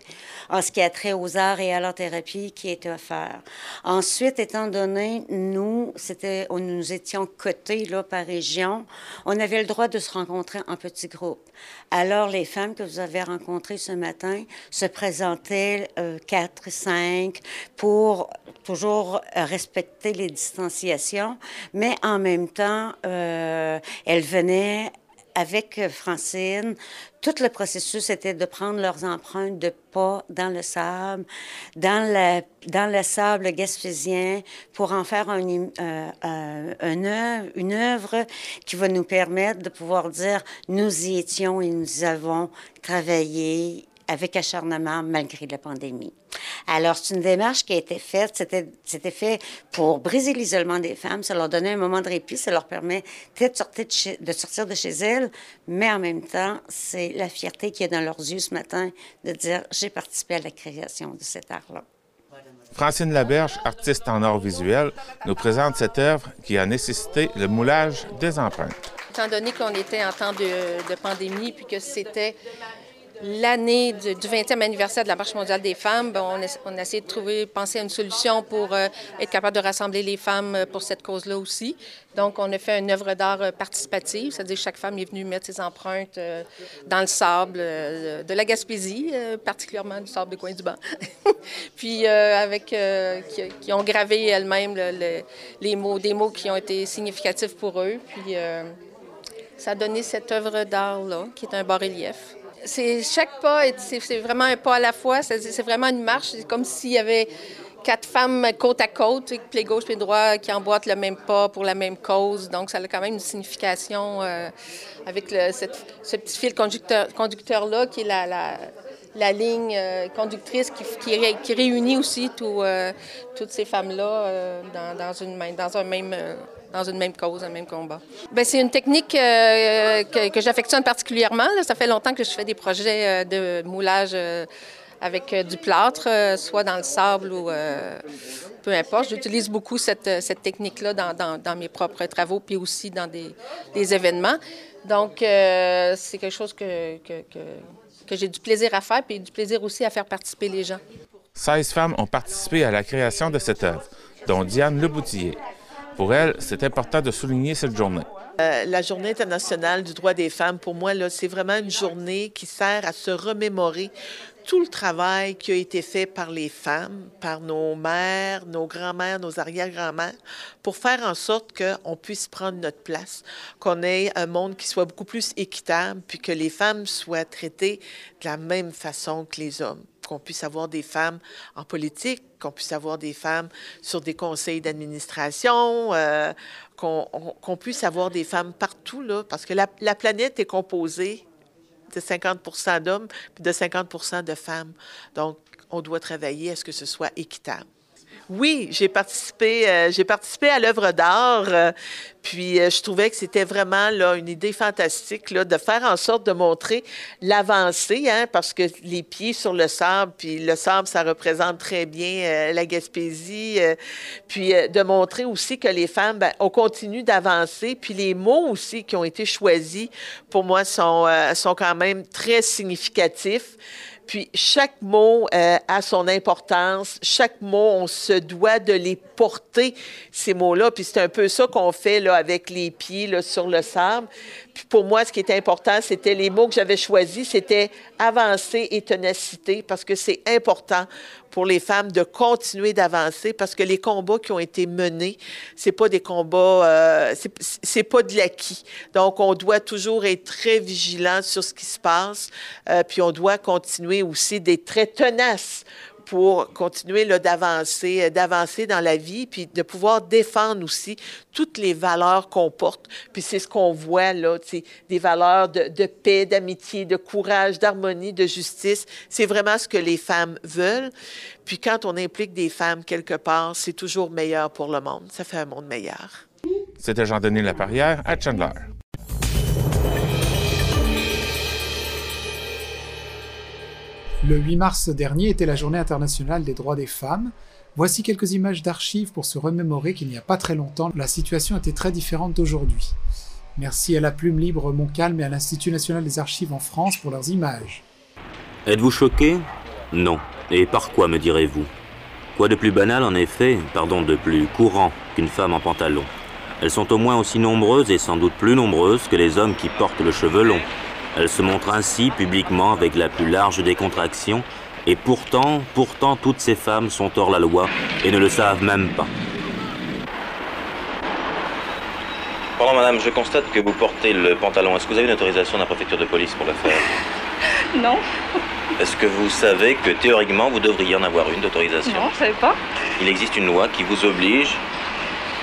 en ce qui a trait aux arts et à la thérapie qui étaient offerts. Ensuite, étant donné, nous, c'était, nous étions cotés là, par région, on avait le droit de se rencontrer en petits groupes. Alors, les femmes que vous avez rencontrées ce matin se présentaient euh, quatre, cinq, pour toujours respecter les distanciations, mais en même temps, euh, elles venaient avec Francine, tout le processus était de prendre leurs empreintes de pas dans le sable, dans le, dans le sable gaspésien, pour en faire un, euh, euh, une œuvre qui va nous permettre de pouvoir dire nous y étions et nous avons travaillé avec acharnement malgré la pandémie. Alors, c'est une démarche qui a été faite. C'était, c'était fait pour briser l'isolement des femmes. Ça leur donnait un moment de répit. Ça leur permet de sortir de, chez, de sortir de chez elles. Mais en même temps, c'est la fierté qu'il y a dans leurs yeux ce matin de dire j'ai participé à la création de cet art-là. Francine Laberge, artiste en art visuel, nous présente cette œuvre qui a nécessité le moulage des empreintes. Étant donné qu'on était en temps de, de pandémie puis que c'était l'année du, 20e anniversaire de la Marche mondiale des femmes, ben, on, a, essayé de trouver, penser à une solution pour euh, être capable de rassembler les femmes euh, pour cette cause-là aussi. Donc, on a fait une œuvre d'art euh, participative, c'est-à-dire que chaque femme est venue mettre ses empreintes dans le sable de la Gaspésie, particulièrement du sable de coin du banc. *laughs* Puis, avec, qui, ont gravé elles-mêmes les mots, des mots qui ont été significatifs pour eux. Puis, ça a donné cette œuvre d'art-là, qui est un bas-relief c'est chaque pas, c'est vraiment un pas à la fois. C'est vraiment une marche. C'est comme s'il y avait quatre femmes côte à côte, pied gauche, pied droit, qui emboîtent le même pas pour la même cause. Donc, ça a quand même une signification euh, avec ce petit fil conducteur-là, qui est la, ligne euh, conductrice qui, réunit aussi euh, toutes ces femmes-là dans, un même dans une même cause, un même combat. Bien, c'est une technique euh, que, j'affectionne particulièrement. Ça fait longtemps que je fais des projets euh, de moulage euh, avec du plâtre, soit dans le sable ou peu importe. J'utilise beaucoup cette, technique-là dans, mes propres travaux, puis aussi dans des, événements. Donc, c'est quelque chose que, que, que j'ai du plaisir à faire, puis du plaisir aussi à faire participer les gens. 16 femmes ont participé à la création de cette œuvre, dont Diane Leboutillier. Pour elle, c'est important de souligner cette journée. Euh, la Journée internationale du droit des femmes, pour moi, c'est vraiment une journée qui sert à se remémorer tout le travail qui a été fait par les femmes, par nos mères, nos grands-mères, nos arrière-grands-mères, pour faire en sorte qu'on puisse prendre notre place, qu'on ait un monde qui soit beaucoup plus équitable, puis que les femmes soient traitées de la même façon que les hommes qu'on puisse avoir des femmes en politique, qu'on puisse avoir des femmes sur des conseils d'administration, euh, qu'on puisse avoir des femmes partout, parce que la, la planète est composée de 50% d'hommes puis de 50% de femmes. Donc, on doit travailler à ce que ce soit équitable. Oui, j'ai participé, euh, j'ai participé à l'œuvre d'art, euh, puis euh, je trouvais que c'était vraiment là une idée fantastique là, de faire en sorte de montrer l'avancée, hein, parce que les pieds sur le sable, puis le sable, ça représente très bien la Gaspésie, puis de montrer aussi que les femmes, ben, on continue d'avancer, puis les mots aussi qui ont été choisis, pour moi, sont, sont quand même très significatifs. Puis chaque mot euh, a son importance, chaque mot, on se doit de les porter ces mots-là. Puis c'est un peu ça qu'on fait là, avec les pieds là, sur le sable. Puis pour moi, ce qui était important, c'était les mots que j'avais choisis, c'était avancer et ténacité, parce que c'est important pour les femmes de continuer d'avancer, parce que les combats qui ont été menés, c'est pas des combats, euh, c'est pas de l'acquis. Donc, on doit toujours être très vigilant sur ce qui se passe, euh, puis on doit continuer aussi d'être très tenace pour continuer d'avancer, euh, d'avancer dans la vie, puis de pouvoir défendre aussi toutes les valeurs qu'on porte. Puis c'est ce qu'on voit là, des valeurs de, de paix, d'amitié, de courage, d'harmonie, de justice. C'est vraiment ce que les femmes veulent. Puis quand on implique des femmes quelque part, c'est toujours meilleur pour le monde. Ça fait un monde meilleur. C'était Jean-Denis Laparrière à Chandler. Le 8 mars dernier était la journée internationale des droits des femmes. Voici quelques images d'archives pour se remémorer qu'il n'y a pas très longtemps, la situation était très différente d'aujourd'hui. Merci à la Plume Libre Montcalm et à l'Institut national des archives en France pour leurs images. Êtes-vous choqué? Non. Et par quoi, me direz-vous? Quoi de plus banal, en effet, pardon, de plus courant qu'une femme en pantalon? Elles sont au moins aussi nombreuses et sans doute plus nombreuses que les hommes qui portent le cheveu long, elle se montre ainsi publiquement avec la plus large des contractions, et pourtant, pourtant toutes ces femmes sont hors la loi et ne le savent même pas. Pardon madame, je constate que vous portez le pantalon. Est-ce que vous avez une autorisation de la préfecture de police pour le faire *laughs* Non. Est-ce que vous savez que théoriquement vous devriez en avoir une d'autorisation Non, je savais pas. Il existe une loi qui vous oblige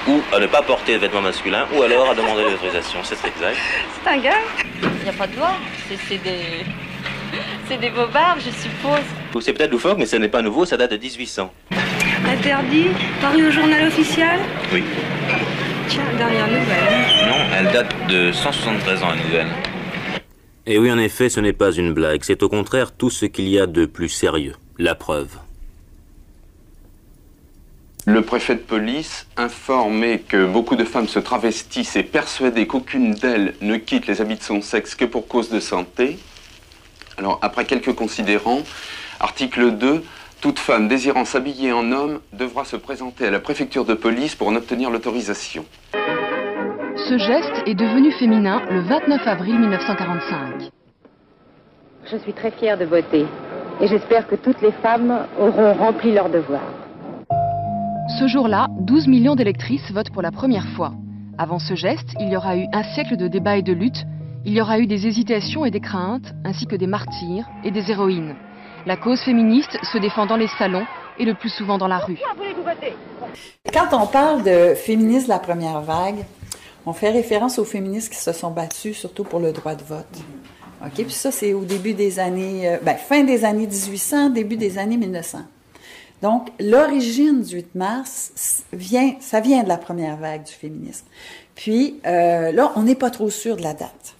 ou à ne pas porter de vêtements masculins, ou alors à demander l'autorisation. C'est exact. C'est un gars Il n'y a pas de loi. C'est des. C'est des bobards, je suppose. C'est peut-être loufoque, mais ce n'est pas nouveau, ça date de 1800. Interdit Paru au journal officiel? Oui. Tiens, dernière nouvelle. Non, elle date de 173 ans, la nouvelle. Et oui, en effet, ce n'est pas une blague, c'est au contraire tout ce qu'il y a de plus sérieux. La preuve. Le préfet de police, informé que beaucoup de femmes se travestissent et persuadé qu'aucune d'elles ne quitte les habits de son sexe que pour cause de santé. Alors, après quelques considérants, article 2, toute femme désirant s'habiller en homme devra se présenter à la préfecture de police pour en obtenir l'autorisation. Ce geste est devenu féminin le 29 avril 1945. Je suis très fière de voter et j'espère que toutes les femmes auront rempli leur devoir. Ce jour-là, 12 millions d'électrices votent pour la première fois. Avant ce geste, il y aura eu un siècle de débats et de luttes, il y aura eu des hésitations et des craintes, ainsi que des martyrs et des héroïnes. La cause féministe se défend dans les salons et le plus souvent dans la rue. Quand on parle de féministes de la première vague, on fait référence aux féministes qui se sont battus surtout pour le droit de vote. OK, puis ça c'est au début des années euh, ben, fin des années 1800, début des années 1900. Donc, l'origine du 8 mars ça vient de la première vague du féminisme. Puis, euh, là, on n'est pas trop sûr de la date.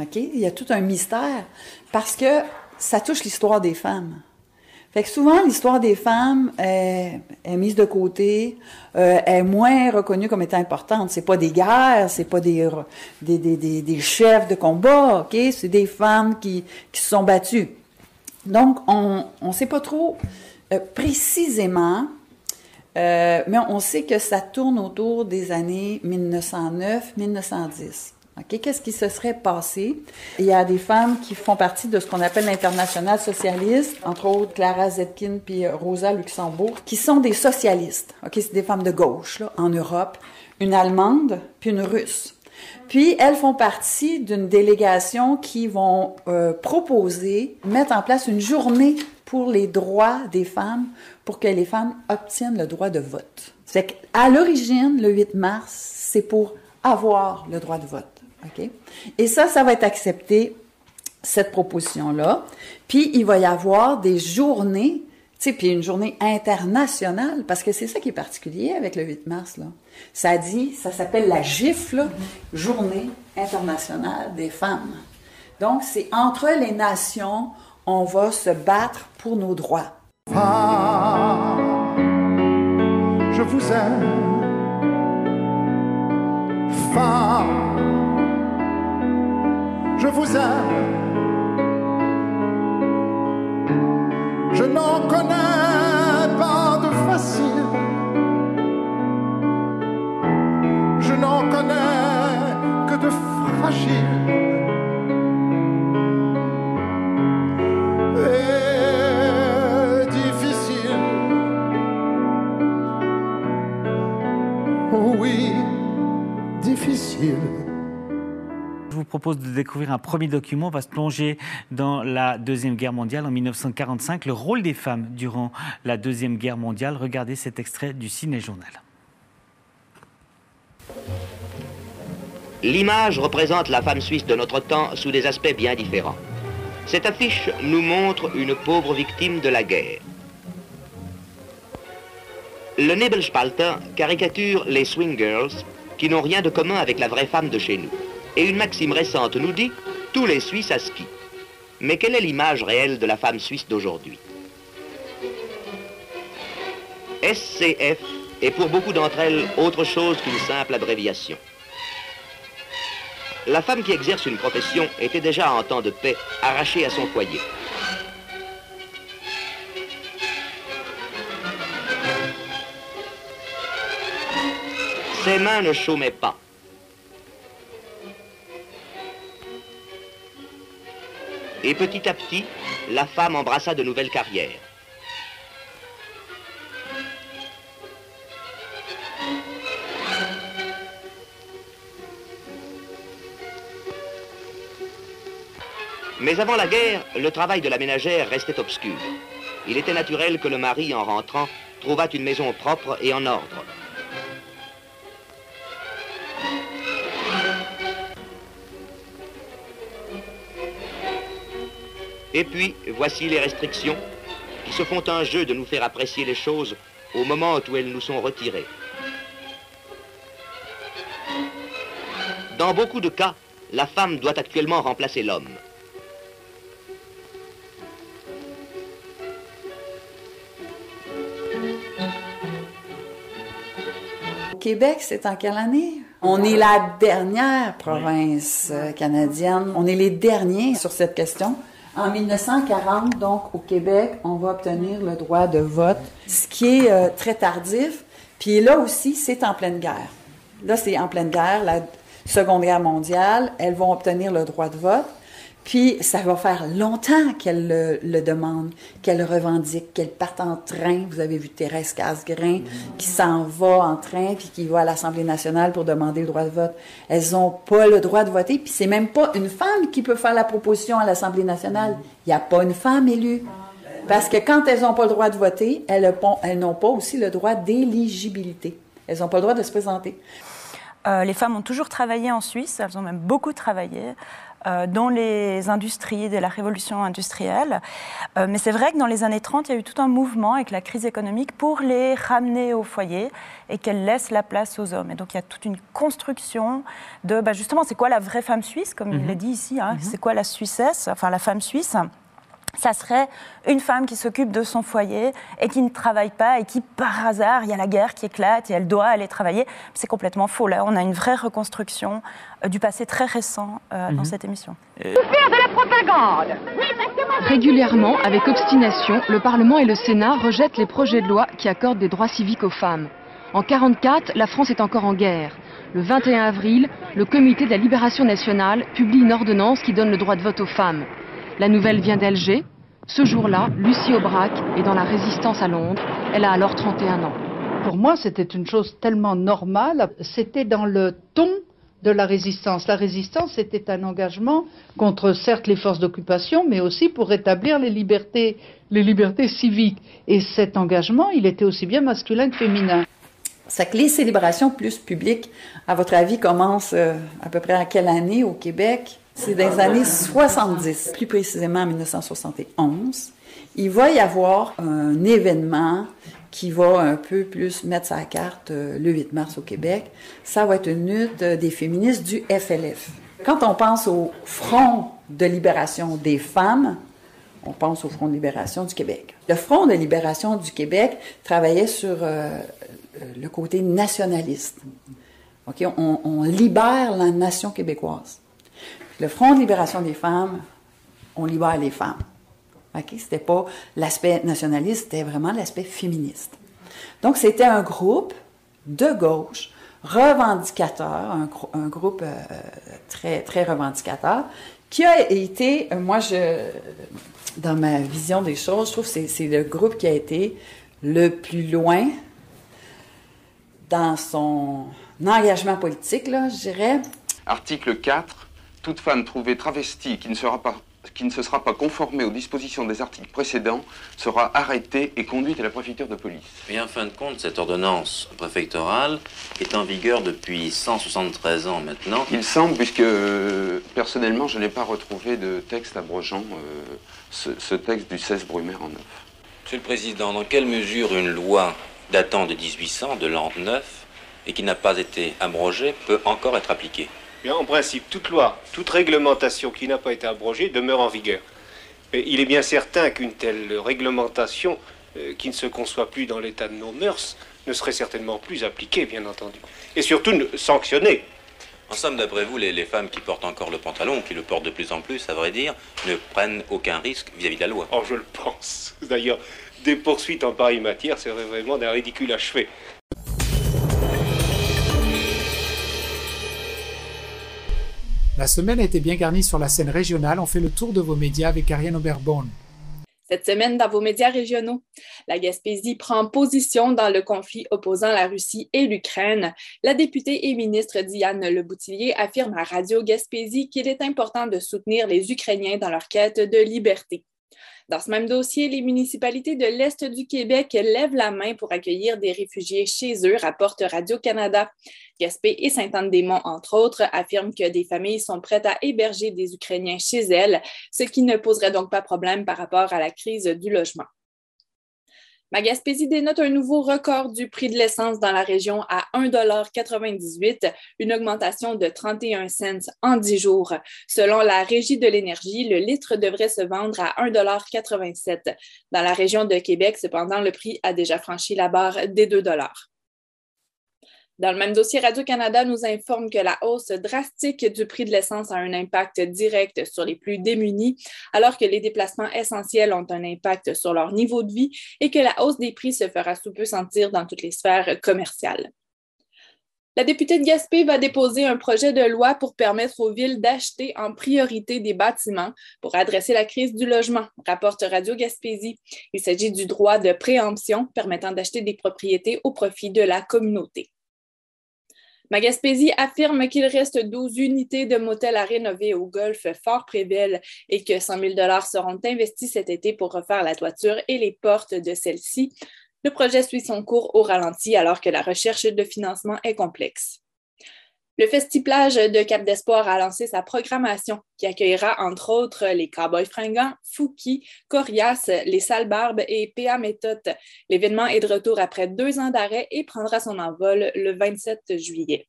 OK? Il y a tout un mystère parce que ça touche l'histoire des femmes. Fait que souvent, l'histoire des femmes est, mise de côté, euh, est moins reconnue comme étant importante. C'est pas des guerres, c'est pas des, chefs de combat, OK? C'est des femmes qui, qui se sont battues. Donc, on ne sait pas trop euh, précisément, euh, mais on sait que ça tourne autour des années 1909-1910. Qu'est-ce qui se serait passé? Il y a des femmes qui font partie de ce qu'on appelle l'international socialiste, entre autres Clara Zetkin puis Rosa Luxembourg, qui sont des socialistes. C'est des femmes de gauche là, en Europe, une Allemande puis une Russe. Puis elles font partie d'une délégation qui vont euh, proposer, mettre en place une journée pour les droits des femmes, pour que les femmes obtiennent le droit de vote. C'est à l'origine, le 8 mars, c'est pour avoir le droit de vote. Et ça, ça va être accepté, cette proposition-là. Puis, il va y avoir des journées, sais, puis une journée internationale, parce que c'est ça qui est particulier avec le 8 mars, là. Ça dit, ça s'appelle la gifle, Journée internationale des femmes. Donc, c'est entre les nations, on va se battre pour nos droits. je vous aime. Femme, je vous aime. je n'en connais pas de facile. Je n'en connais que de fragile. Et difficile. Oui, difficile. Vous propose de découvrir un premier document. On va se plonger dans la Deuxième Guerre mondiale en 1945, le rôle des femmes durant la Deuxième Guerre mondiale. Regardez cet extrait du Ciné-Journal. L'image représente la femme suisse de notre temps sous des aspects bien différents. Cette affiche nous montre une pauvre victime de la guerre. Le Nebelspalter caricature les swing girls qui n'ont rien de commun avec la vraie femme de chez nous. Et une maxime récente nous dit tous les Suisses à ski. Mais quelle est l'image réelle de la femme suisse d'aujourd'hui? SCF est pour beaucoup d'entre elles autre chose qu'une simple abréviation. La femme qui exerce une profession était déjà en temps de paix arrachée à son foyer. Ses mains ne chômaient pas. Et petit à petit, la femme embrassa de nouvelles carrières. Mais avant la guerre, le travail de la ménagère restait obscur. Il était naturel que le mari, en rentrant, trouvât une maison propre et en ordre. Et puis, voici les restrictions qui se font un jeu de nous faire apprécier les choses au moment où elles nous sont retirées. Dans beaucoup de cas, la femme doit actuellement remplacer l'homme. Au Québec, c'est en quelle année? On est la dernière province euh, canadienne. On est les derniers sur cette question. En 1940, donc, au Québec, on va obtenir le droit de vote, ce qui est euh, très tardif. Puis là aussi, c'est en pleine guerre. Là, c'est en pleine guerre, la Seconde Guerre mondiale. Elles vont obtenir le droit de vote. Puis ça va faire longtemps qu'elles le, le demandent, qu'elles le revendiquent, qu'elles partent en train. Vous avez vu Thérèse Casgrain qui s'en va en train puis qui va à l'Assemblée nationale pour demander le droit de vote. Elles n'ont pas le droit de voter. Puis c'est même pas une femme qui peut faire la proposition à l'Assemblée nationale. Il n'y a pas une femme élue. Parce que quand elles n'ont pas le droit de voter, elles n'ont pas aussi le droit d'éligibilité. Elles n'ont pas le droit de se présenter. Euh, les femmes ont toujours travaillé en Suisse, elles ont même beaucoup travaillé dans les industries de la révolution industrielle. Euh, mais c'est vrai que dans les années 30, il y a eu tout un mouvement avec la crise économique pour les ramener au foyer et qu'elles laissent la place aux hommes. Et donc il y a toute une construction de, bah, justement, c'est quoi la vraie femme suisse, comme il Mhm. l'a dit ici, hein, Mhm. c'est quoi la Suissesse, enfin la femme suisse? Ça serait une femme qui s'occupe de son foyer et qui ne travaille pas et qui, par hasard, il y a la guerre qui éclate et elle doit aller travailler. C'est complètement faux. Là, on a une vraie reconstruction euh, du passé très récent euh, dans Mhm. cette émission. Faire de la propagande Régulièrement, avec obstination, le Parlement et le Sénat rejettent les projets de loi qui accordent des droits civiques aux femmes. En 1944, la France est encore en guerre. Le 21 avril, le Comité de la Libération nationale publie une ordonnance qui donne le droit de vote aux femmes. La nouvelle vient d'Alger. Ce jour-là, Lucie Aubrac est dans la résistance à Londres. Elle a alors 31 ans. Pour moi, c'était une chose tellement normale. C'était dans le ton de la résistance. La résistance, c'était un engagement contre, certes, les forces d'occupation, mais aussi pour rétablir les libertés, les libertés civiques. Et cet engagement, il était aussi bien masculin que féminin. C'est que les célébrations plus publiques, à votre avis, commencent euh, à peu près à quelle année au Québec? C'est dans les années 70, plus précisément en 1971. Il va y avoir un événement qui va un peu plus mettre sa carte euh, le 8 mars au Québec. Ça va être une lutte euh, des féministes du FLF. Quand on pense au Front de libération des femmes, on pense au Front de libération du Québec. Le Front de libération du Québec travaillait sur euh, le côté nationaliste. OK? On, on libère la nation québécoise. Le Front de libération des femmes, on libère les femmes. OK? C'était pas l'aspect nationaliste, c'était vraiment l'aspect féministe. Donc, c'était un groupe de gauche revendicateur, un, groupe euh, très, très revendicateur, qui a été, euh, moi, je, dans ma vision des choses, je trouve que c'est le groupe qui a été le plus loin dans son engagement politique, là, je dirais. Article 4. Toute femme trouvée travestie qui ne sera pas qui ne se sera pas conformé aux dispositions des articles précédents sera arrêté et conduit à la préfecture de police. Et en fin de compte, cette ordonnance préfectorale est en vigueur depuis 173 ans maintenant. Il semble, puisque personnellement, je n'ai pas retrouvé de texte abrogeant euh, ce, texte du 16 Brumaire en neuf. Monsieur le Président, dans quelle mesure une loi datant de 1800, de l'an 9, et qui n'a pas été abrogée, peut encore être appliquée? En principe, toute loi, toute réglementation qui n'a pas été abrogée demeure en vigueur. Mais il est bien certain qu'une telle réglementation, euh, qui ne se conçoit plus dans l'état de nos mœurs, ne serait certainement plus appliquée, bien entendu. Et surtout sanctionnée. En somme, d'après vous, les, femmes qui portent encore le pantalon, qui le portent de plus en plus, à vrai dire, ne prennent aucun risque vis-à-vis -vis de la loi. Oh, je le pense. D'ailleurs, des poursuites en pareille matière seraient vraiment d'un ridicule achevé. La semaine a été bien garnie sur la scène régionale. On fait le tour de vos médias avec Ariane Oberborn. Cette semaine, dans vos médias régionaux, la Gaspésie prend position dans le conflit opposant la Russie et l'Ukraine. La députée et ministre Diane Leboutillier affirme à Radio Gaspésie qu'il est important de soutenir les Ukrainiens dans leur quête de liberté. Dans ce même dossier, les municipalités de l'Est du Québec lèvent la main pour accueillir des réfugiés chez eux, rapporte Radio-Canada. Gaspé et Sainte-Anne-des-Monts, entre autres, affirment que des familles sont prêtes à héberger des Ukrainiens chez elles, ce qui ne poserait donc pas problème par rapport à la crise du logement. Ma Gaspésie dénote un nouveau record du prix de l'essence dans la région à 1,98 une augmentation de 31 cents en 10 jours. Selon la Régie de l'énergie, le litre devrait se vendre à 1,87 Dans la région de Québec, cependant, le prix a déjà franchi la barre des 2 dans le même dossier, Radio-Canada nous informe que la hausse drastique du prix de l'essence a un impact direct sur les plus démunis, alors que les déplacements essentiels ont un impact sur leur niveau de vie et que la hausse des prix se fera sous peu sentir dans toutes les sphères commerciales. La députée de Gaspé va déposer un projet de loi pour permettre aux villes d'acheter en priorité des bâtiments pour adresser la crise du logement, rapporte Radio Gaspésie. Il s'agit du droit de préemption permettant d'acheter des propriétés au profit de la communauté. Magaspésie affirme qu'il reste 12 unités de motels à rénover au golfe Fort-Prével et que 100 000 seront investis cet été pour refaire la toiture et les portes de celle-ci. Le projet suit son cours au ralenti alors que la recherche de financement est complexe. Le Festiplage de Cap d'Espoir a lancé sa programmation qui accueillera entre autres les Cowboys fringants, Fouki, Corias, les Sales Barbes et PA Méthode. L'événement est de retour après deux ans d'arrêt et prendra son envol le 27 juillet.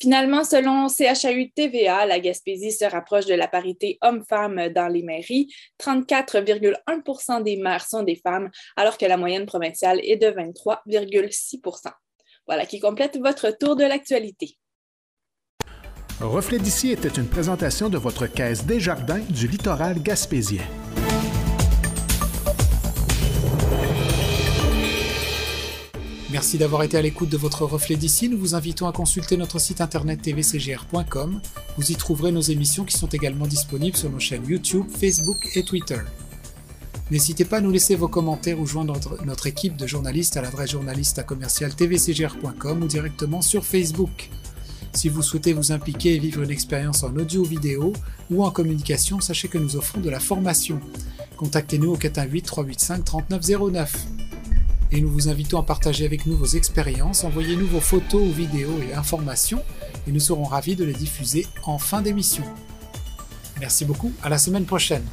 Finalement, selon CHAU TVA, la Gaspésie se rapproche de la parité homme-femme dans les mairies. 34,1% des maires sont des femmes, alors que la moyenne provinciale est de 23,6% Voilà qui complète votre tour de l'actualité. Reflet d'ici était une présentation de votre caisse Desjardins du littoral gaspésien. Merci d'avoir été à l'écoute de votre reflet d'ici. Nous vous invitons à consulter notre site internet tvcgr.com. Vous y trouverez nos émissions qui sont également disponibles sur nos chaînes YouTube, Facebook et Twitter. N'hésitez pas à nous laisser vos commentaires ou joindre notre, équipe de journalistes à l'adresse journaliste à commercial tvcgr.com ou directement sur Facebook. Si vous souhaitez vous impliquer et vivre une expérience en audio vidéo ou en communication, sachez que nous offrons de la formation. Contactez-nous au 418 385 3909. Et nous vous invitons à partager avec nous vos expériences, envoyez-nous vos photos vidéos et informations et nous serons ravis de les diffuser en fin d'émission. Merci beaucoup, à la semaine prochaine.